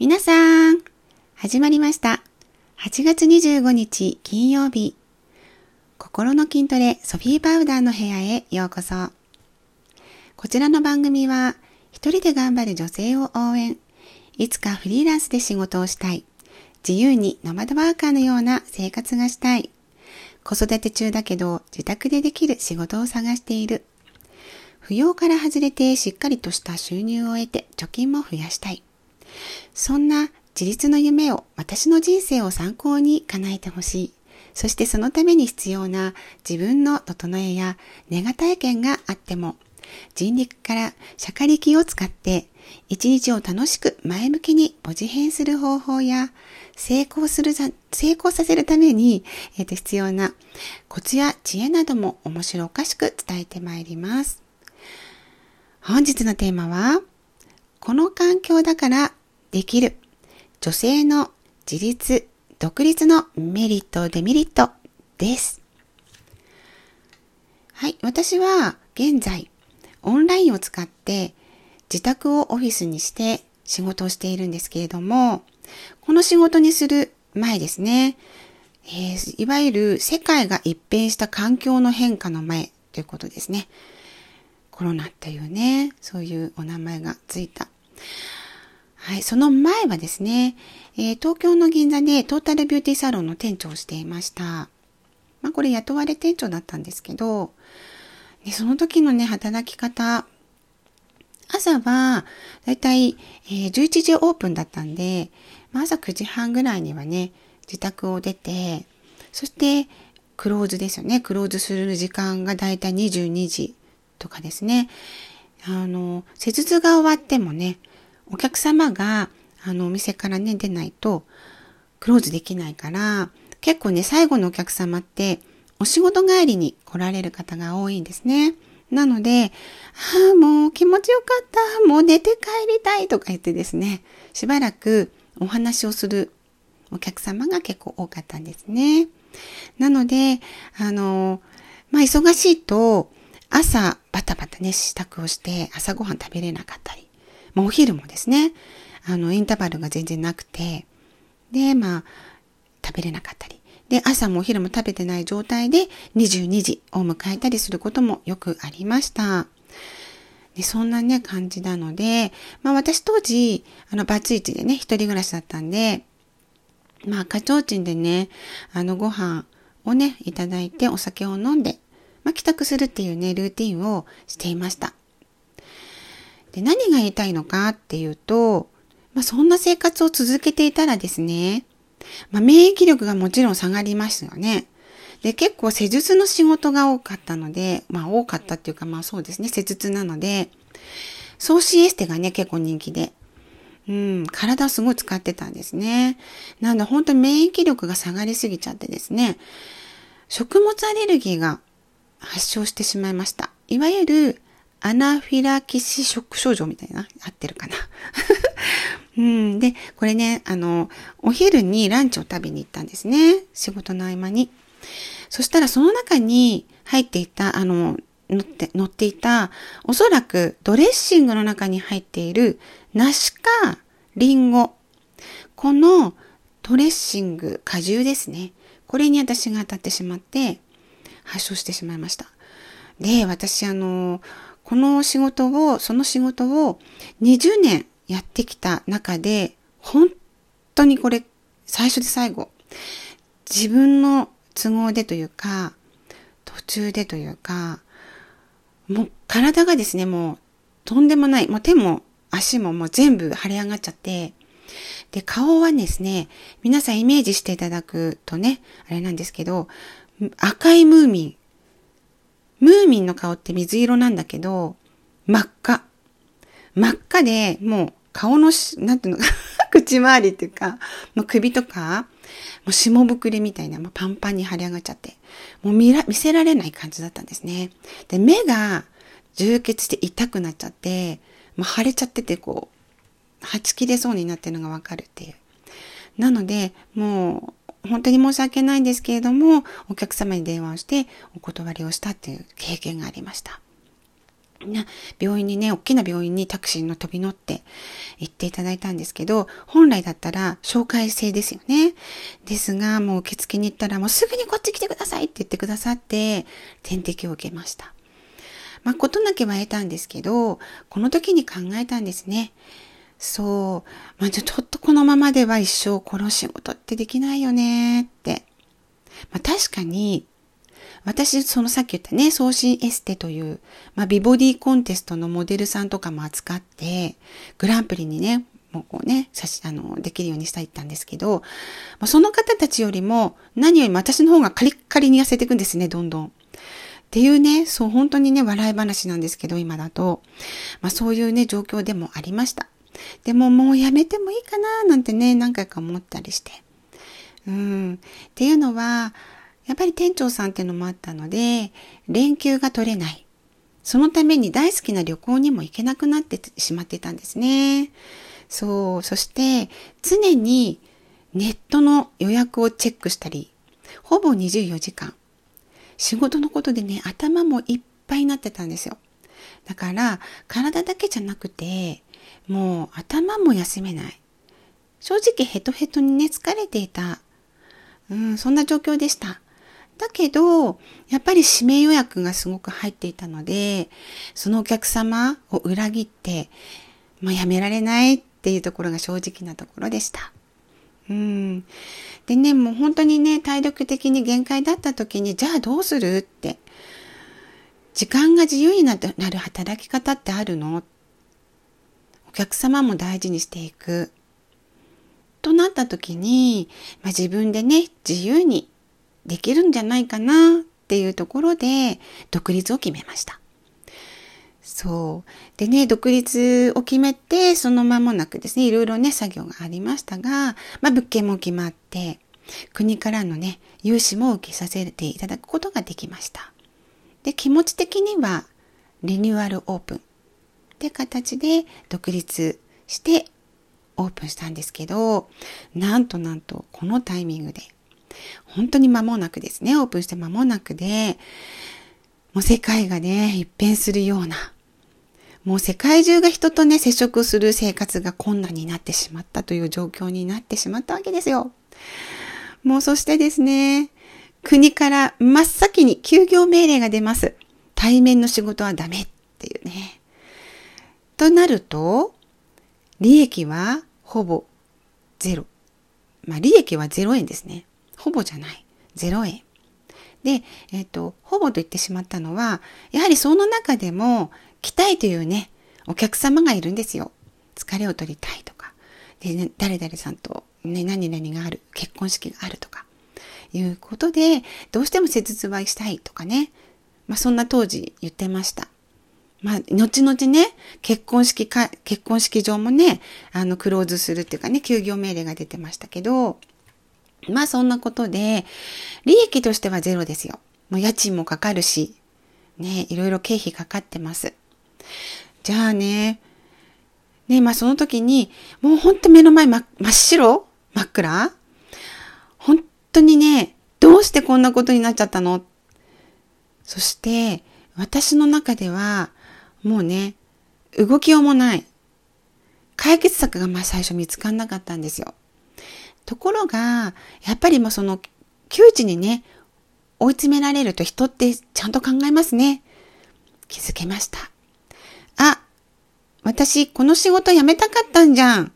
皆さん、始まりました。8月25日金曜日。心の筋トレソフィーパウダーの部屋へようこそ。こちらの番組は、一人で頑張る女性を応援。いつかフリーランスで仕事をしたい。自由にノマドワーカーのような生活がしたい。子育て中だけど自宅でできる仕事を探している。扶養から外れてしっかりとした収入を得て貯金も増やしたい。そんな自立の夢を私の人生を参考に叶えてほしい。そしてそのために必要な自分の整えやネガ体験があっても、人力から社会力を使って一日を楽しく前向きにポジ変する方法や成功する、成功させるために、えー、と必要なコツや知恵なども面白おかしく伝えてまいります。本日のテーマは、この環境だからできる女性の自立、独立のメリット、デメリットです。はい。私は現在、オンラインを使って自宅をオフィスにして仕事をしているんですけれども、この仕事にする前ですね、えー、いわゆる世界が一変した環境の変化の前ということですね。コロナというね、そういうお名前がついたはい、その前はですね、えー、東京の銀座でトータルビューティーサロンの店長をしていました。まあこれ雇われ店長だったんですけど、ね、その時のね、働き方、朝はだいたい、えー、11時オープンだったんで、まあ、朝9時半ぐらいにはね、自宅を出て、そしてクローズですよね。クローズする時間がだいたい22時とかですね。あの、施術が終わってもね、お客様が、あの、お店からね、出ないと、クローズできないから、結構ね、最後のお客様って、お仕事帰りに来られる方が多いんですね。なので、ああ、もう気持ちよかった。もう寝て帰りたいとか言ってですね、しばらくお話をするお客様が結構多かったんですね。なので、あの、まあ、忙しいと、朝バタバタね、支度をして朝ごはん食べれなかったり、まあ、お昼もですね、あの、インターバルが全然なくて、で、まあ、食べれなかったり。で、朝もお昼も食べてない状態で22時を迎えたりすることもよくありました。でそんなね、感じなので、まあ私当時、あの、バツイチでね、一人暮らしだったんで、まあ、課長賃でね、あの、ご飯をね、いただいてお酒を飲んで、まあ、帰宅するっていうね、ルーティンをしていました。で、何が言いたいのかっていうと、まあ、そんな生活を続けていたらですね、まあ、免疫力がもちろん下がりますよね。で、結構施術の仕事が多かったので、まあ多かったっていうかまあそうですね、施術なので、ソシエステがね、結構人気で、うん、体をすごい使ってたんですね。なんで本当に免疫力が下がりすぎちゃってですね、食物アレルギーが発症してしまいました。いわゆるアナフィラキシショック症状みたいな、合ってるかな。うん、で、これね、あの、お昼にランチを食べに行ったんですね。仕事の合間に。そしたらその中に入っていた、あの、乗って、乗っていた、おそらくドレッシングの中に入っている梨かリンゴ。このドレッシング、果汁ですね。これに私が当たってしまって、発症してしまいました。で、私あの、この仕事を、その仕事を20年やってきた中で、本当にこれ、最初で最後、自分の都合でというか、途中でというか、もう体がですね、もうとんでもない、もう手も足ももう全部腫れ上がっちゃって、で、顔はですね、皆さんイメージしていただくとね、あれなんですけど、赤いムーミン、ムーミンの顔って水色なんだけど、真っ赤。真っ赤で、もう顔のし、なんていうの、口周りっていうか、もう首とか、もう霜膨れみたいな、もうパンパンに腫れ上がっちゃって、もう見ら、見せられない感じだったんですね。で、目が充血して痛くなっちゃって、もう腫れちゃってて、こう、はち切れそうになってるのがわかるっていう。なので、もう、本当に申し訳ないんですけれども、お客様に電話をしてお断りをしたっていう経験がありました。病院にね、大きな病院にタクシーの飛び乗って行っていただいたんですけど、本来だったら紹介制ですよね。ですが、もう受付に行ったらもうすぐにこっち来てくださいって言ってくださって、点滴を受けました。まあ、ことなきは得たんですけど、この時に考えたんですね。そう。まあ、ちょっとこのままでは一生この仕事ってできないよねって。まあ、確かに、私、そのさっき言ったね、送信エステという、まあ、美ボディコンテストのモデルさんとかも扱って、グランプリにね、もうこうね、写真、あの、できるようにしたいったんですけど、まあ、その方たちよりも、何よりも私の方がカリッカリに痩せていくんですね、どんどん。っていうね、そう、本当にね、笑い話なんですけど、今だと。まあ、そういうね、状況でもありました。でももうやめてもいいかな、なんてね、何回か思ったりして。うん。っていうのは、やっぱり店長さんっていうのもあったので、連休が取れない。そのために大好きな旅行にも行けなくなってしまってたんですね。そう。そして、常にネットの予約をチェックしたり、ほぼ24時間。仕事のことでね、頭もいっぱいになってたんですよ。だから、体だけじゃなくて、もう頭も休めない。正直ヘトヘトにね、疲れていた。うん、そんな状況でした。だけど、やっぱり指名予約がすごく入っていたので、そのお客様を裏切って、まあ、やめられないっていうところが正直なところでした。うん。でね、もう本当にね、体力的に限界だった時に、じゃあどうするって。時間が自由になる働き方ってあるのお客様も大事にしていく。となった時に、まあ、自分でね、自由にできるんじゃないかなっていうところで独立を決めました。そう。でね、独立を決めて、その間もなくですね、いろいろね、作業がありましたが、まあ、物件も決まって、国からのね、融資も受けさせていただくことができました。で、気持ち的には、リニューアルオープンって形で独立してオープンしたんですけど、なんとなんと、このタイミングで本当に間もなくですね、オープンして間もなくで、もう世界がね、一変するような、もう世界中が人とね、接触する生活が困難になってしまったという状況になってしまったわけですよ。もうそしてですね、国から真っ先に休業命令が出ます。対面の仕事はダメっていうね。となると、利益はほぼゼロ。まあ利益はゼロ円ですね。ほぼじゃない。0円。で、えっ、ー、と、ほぼと言ってしまったのは、やはりその中でも、来たいというね、お客様がいるんですよ。疲れを取りたいとか。で、ね、誰々さんと、ね、何々がある、結婚式があるとか、いうことで、どうしても施術はしたいとかね。まあ、そんな当時言ってました。まあ、後々ね、結婚式か、結婚式場もね、あの、クローズするっていうかね、休業命令が出てましたけど、まあそんなことで、利益としてはゼロですよ。もう家賃もかかるし、ね、いろいろ経費かかってます。じゃあね、ね、まあその時に、もうほんと目の前真真っ白真っ暗本当にね、どうしてこんなことになっちゃったの？そして、私の中では、もうね、動きようもない。解決策がまあ最初見つかんなかったんですよ。ところが、やっぱりもうその窮地にね、追い詰められると人ってちゃんと考えますね。気づけました。あ、私この仕事辞めたかったんじゃん。っ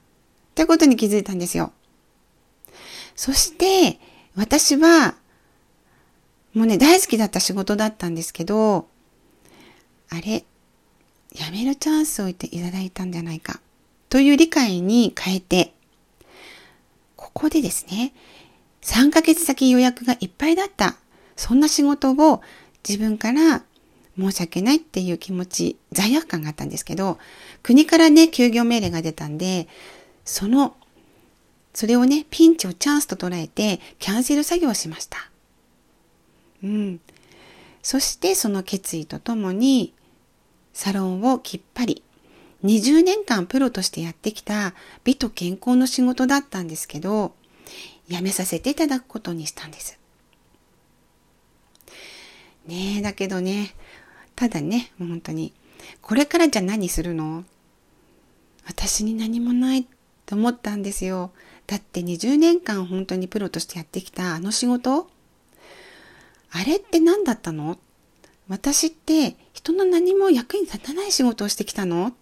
てことに気づいたんですよ。そして、私は、もうね、大好きだった仕事だったんですけど、あれ、辞めるチャンスをいていただいたんじゃないか。という理解に変えて、ここでですね、3ヶ月先予約がいっぱいだった。そんな仕事を自分から申し訳ないっていう気持ち、罪悪感があったんですけど、国からね、休業命令が出たんで、その、それをね、ピンチをチャンスと捉えて、キャンセル作業をしました。うん。そしてその決意とともに、サロンをきっぱり20年間プロとしてやってきた美と健康の仕事だったんですけど、辞めさせていただくことにしたんです。ねえ、だけどね、ただね、もう本当に、これからじゃ何するの？私に何もないと思ったんですよ。だって20年間本当にプロとしてやってきたあの仕事？あれって何だったの？私って人の何も役に立たない仕事をしてきたの？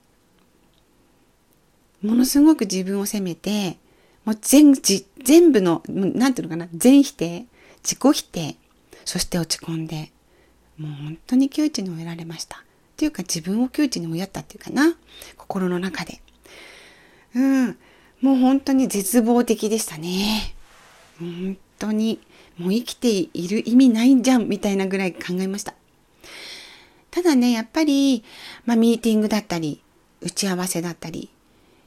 ものすごく自分を責めて、もう全、全部の、なんていうのかな、全否定、自己否定、そして落ち込んで、もう本当に窮地に追えられました。っていうか自分を窮地に追いやったっていうかな、心の中で。うん、もう本当に絶望的でしたね。本当に、もう生きている意味ないんじゃん、みたいなぐらい考えました。ただね、やっぱり、まあ、ミーティングだったり、打ち合わせだったり、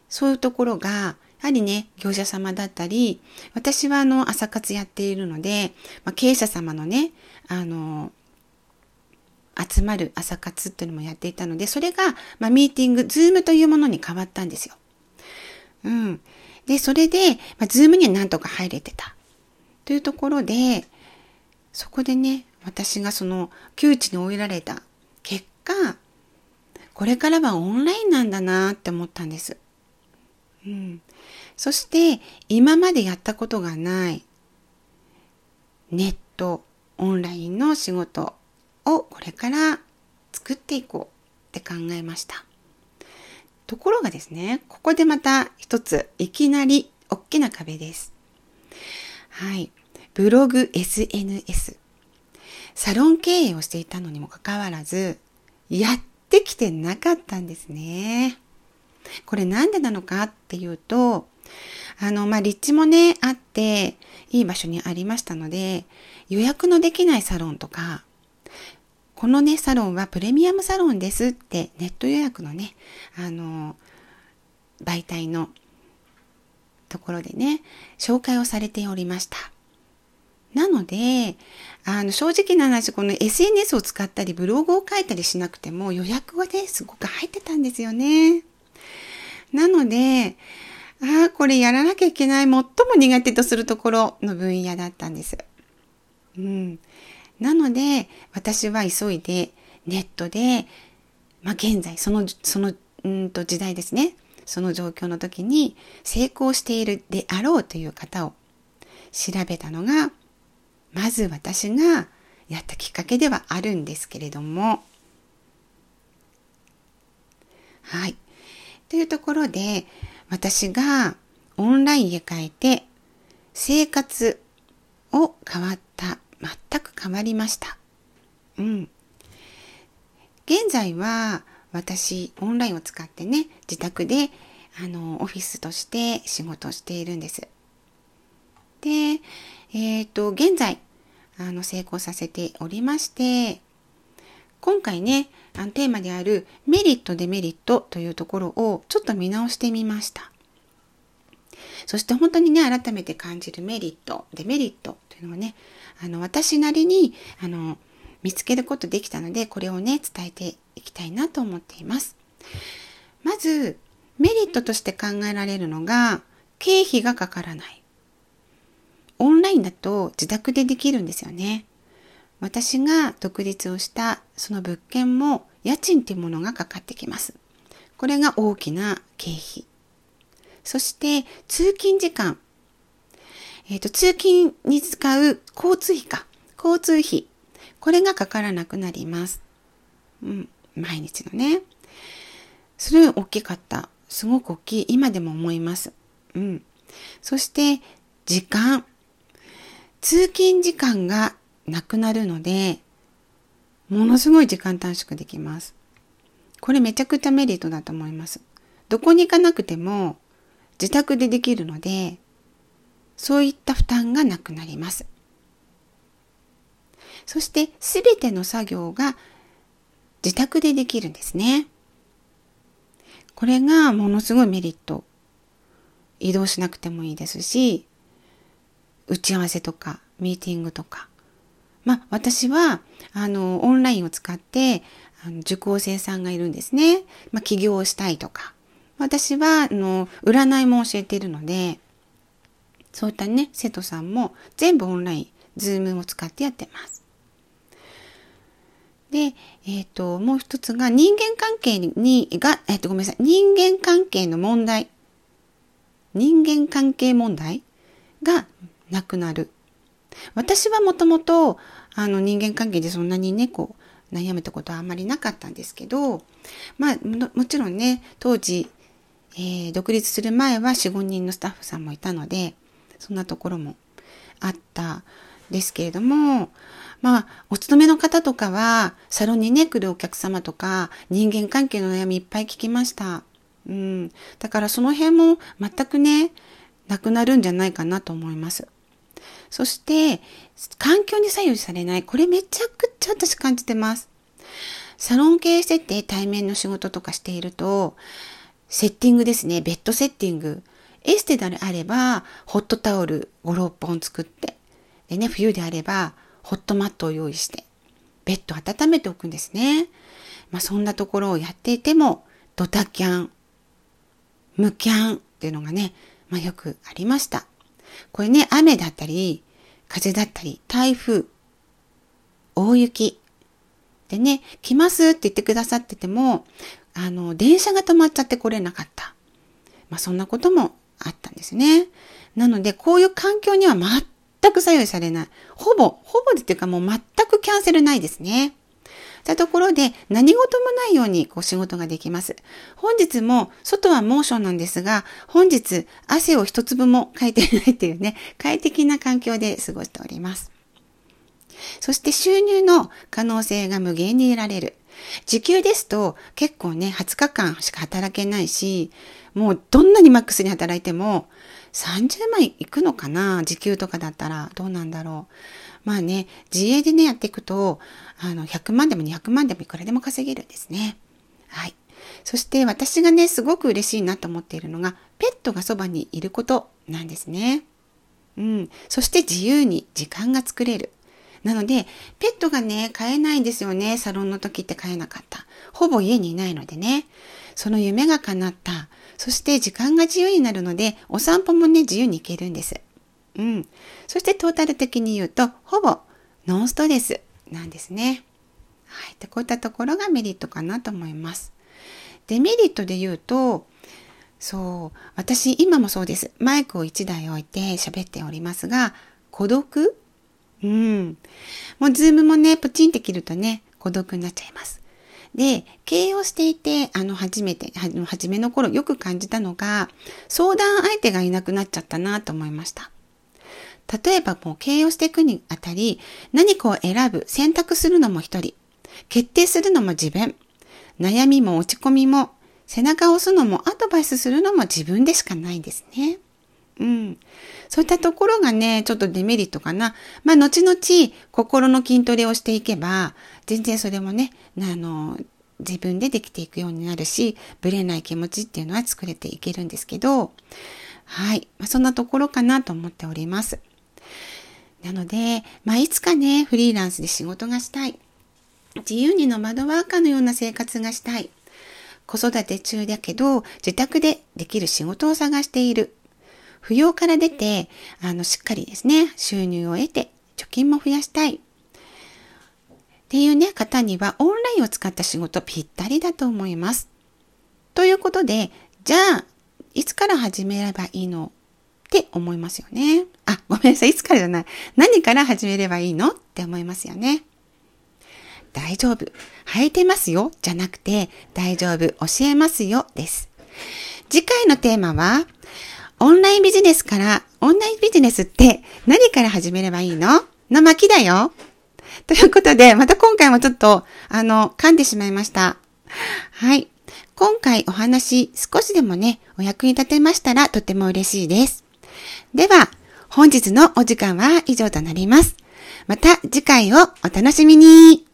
そういうところが、やはりね、業者様だったり、私はあの、朝活やっているので、まあ、経営者様のね、あの、集まる朝活っていうのもやっていたので、それが、まあ、ミーティング、ズームというものに変わったんですよ。うん。で、それで、まあ、ズームにはなんとか入れてた。というところで、そこでね、私がその窮地に追いられた結果、これからはオンラインなんだなって思ったんです。うん。そして、今までやったことがないネット、オンラインの仕事をこれから作っていこうって考えました。ところがですね、ここでまた一つ、いきなり大きな壁です。はい。ブログ、SNS。サロン経営をしていたのにもかかわらず、やってきてなかったんですね。これなんでなのかっていうと、あの、まあ、立地もね、あって、いい場所にありましたので、予約のできないサロンとか、このね、サロンはプレミアムサロンですってネット予約のね、あの、媒体のところでね、紹介をされておりました。なので、あの、正直な話、この SNS を使ったり、ブログを書いたりしなくても予約はね、すごく入ってたんですよね。なので、ああ、これやらなきゃいけない、最も苦手とするところの分野だったんです。うん。なので、私は急いでネットで、まあ、現在、その、その、うんと時代ですね。その状況の時に成功しているであろうという方を調べたのが、まず私がやったきっかけではあるんですけれども、はい。というところで、私がオンラインへ変えて生活を変わった全く変わりました。うん。現在は私オンラインを使ってね、自宅であのオフィスとして仕事をしているんです。で、えっ、ー、と、現在、あの、成功させておりまして、今回ね、あのテーマであるメリット、デメリットというところをちょっと見直してみました。そして本当にね、改めて感じるメリット、デメリットというのをね、あの、私なりに、あの、見つけることできたので、これをね、伝えていきたいなと思っています。まず、メリットとして考えられるのが、経費がかからない。オンラインだと自宅でできるんですよね。私が独立をしたその物件も家賃っていうものがかかってきます。これが大きな経費。そして通勤時間。えっ、ー、と、通勤に使う交通費か。交通費。これがかからなくなります。うん。毎日のね。それ大きかった。すごく大きい。今でも思います。うん。そして、時間。通勤時間がなくなるので、ものすごい時間短縮できます。これめちゃくちゃメリットだと思います。どこに行かなくても自宅でできるので、そういった負担がなくなります。そしてすべての作業が自宅でできるんですね。これがものすごいメリット。移動しなくてもいいですし、打ち合わせとかミーティングとか。まあ私はあのオンラインを使ってあの受講生さんがいるんですね。まあ起業をしたいとか。私はあの占いも教えているので、そういったね、生徒さんも全部オンライン、ズームを使ってやってます。で、えっ、ー、と、もう一つが人間関係に、が、えっ、ー、と、ごめんなさい。人間関係の問題。人間関係問題がなくなる。私はもともと、あの、人間関係でそんなにね、こう、悩めたことはあんまりなかったんですけど、まあ、もちろんね、当時、えー、独立する前は4、5人のスタッフさんもいたので、そんなところもあったですけれども、まあ、お勤めの方とかは、サロンにね、来るお客様とか、人間関係の悩みいっぱい聞きました。うん。だからその辺も全くね、なくなるんじゃないかなと思います。そして、環境に左右されない。これめちゃくちゃ私感じてます。サロン経営してて対面の仕事とかしていると、セッティングですね。ベッドセッティング。エステであれば、ホットタオル5、6本作って。でね、冬であれば、ホットマットを用意して、ベッド温めておくんですね。まあそんなところをやっていても、ドタキャン、ムキャンっていうのがね、まあよくありました。これね、雨だったり、風だったり、台風、大雪。でね、来ますって言ってくださってても、あの、電車が止まっちゃって来れなかった。まあそんなこともあったんですね。なので、こういう環境には全く左右されない。ほぼ、ほぼっていうかもう全くキャンセルないですね。たところで何事もないようにこう仕事ができます。本日も外は猛暑なんですが、本日汗を一粒もかいていないっていうね、快適な環境で過ごしております。そして収入の可能性が無限に得られる。時給ですと結構ね、20日間しか働けないし、もうどんなにマックスに働いても30万いくのかな時給とかだったらどうなんだろう。まあね、自営でね、やっていくと、あの、100万でも200万でもいくらでも稼げるんですね。はい。そして私がね、すごく嬉しいなと思っているのが、ペットがそばにいることなんですね。うん。そして自由に時間が作れる。なので、ペットがね、飼えないんですよね。サロンの時って飼えなかった。ほぼ家にいないのでね。その夢が叶った。そして時間が自由になるので、お散歩もね、自由に行けるんです。うん。そしてトータル的に言うと、ほぼノンストレスなんですね。はい。でこういったところがメリットかなと思います。デメリットで言うと、そう、私今もそうです。マイクを1台置いて喋っておりますが、孤独？うん。もうズームもね、プチンって切るとね、孤独になっちゃいます。で、経営をしていて、あの、初めて、初めの頃よく感じたのが、相談相手がいなくなっちゃったなと思いました。例えばもう経営をしていくにあたり、何かを選ぶ、選択するのも一人、決定するのも自分、悩みも落ち込みも、背中を押すのもアドバイスするのも自分でしかないんですね。うん。そういったところがね、ちょっとデメリットかな。まあ、後々、心の筋トレをしていけば、全然それもね、あの、自分でできていくようになるし、ぶれない気持ちっていうのは作れていけるんですけど、はい。まあ、そんなところかなと思っております。なので、まあ、いつかね、フリーランスで仕事がしたい。自由にノマドワーカーのような生活がしたい。子育て中だけど、自宅でできる仕事を探している。扶養から出て、あの、しっかりですね、収入を得て、貯金も増やしたい。っていうね、方にはオンラインを使った仕事ぴったりだと思います。ということで、じゃあ、いつから始めればいいの？って思いますよね。あ、ごめんなさい。いつからじゃない。何から始めればいいの？って思いますよね。大丈夫。履いてますよ。じゃなくて、大丈夫。教えますよ。です。次回のテーマは、オンラインビジネスから、オンラインビジネスって何から始めればいいの？の巻だよ。ということで、また今回もちょっと、あの、噛んでしまいました。はい。今回お話、少しでもね、お役に立てましたらとても嬉しいです。では、本日のお時間は以上となります。また次回をお楽しみに。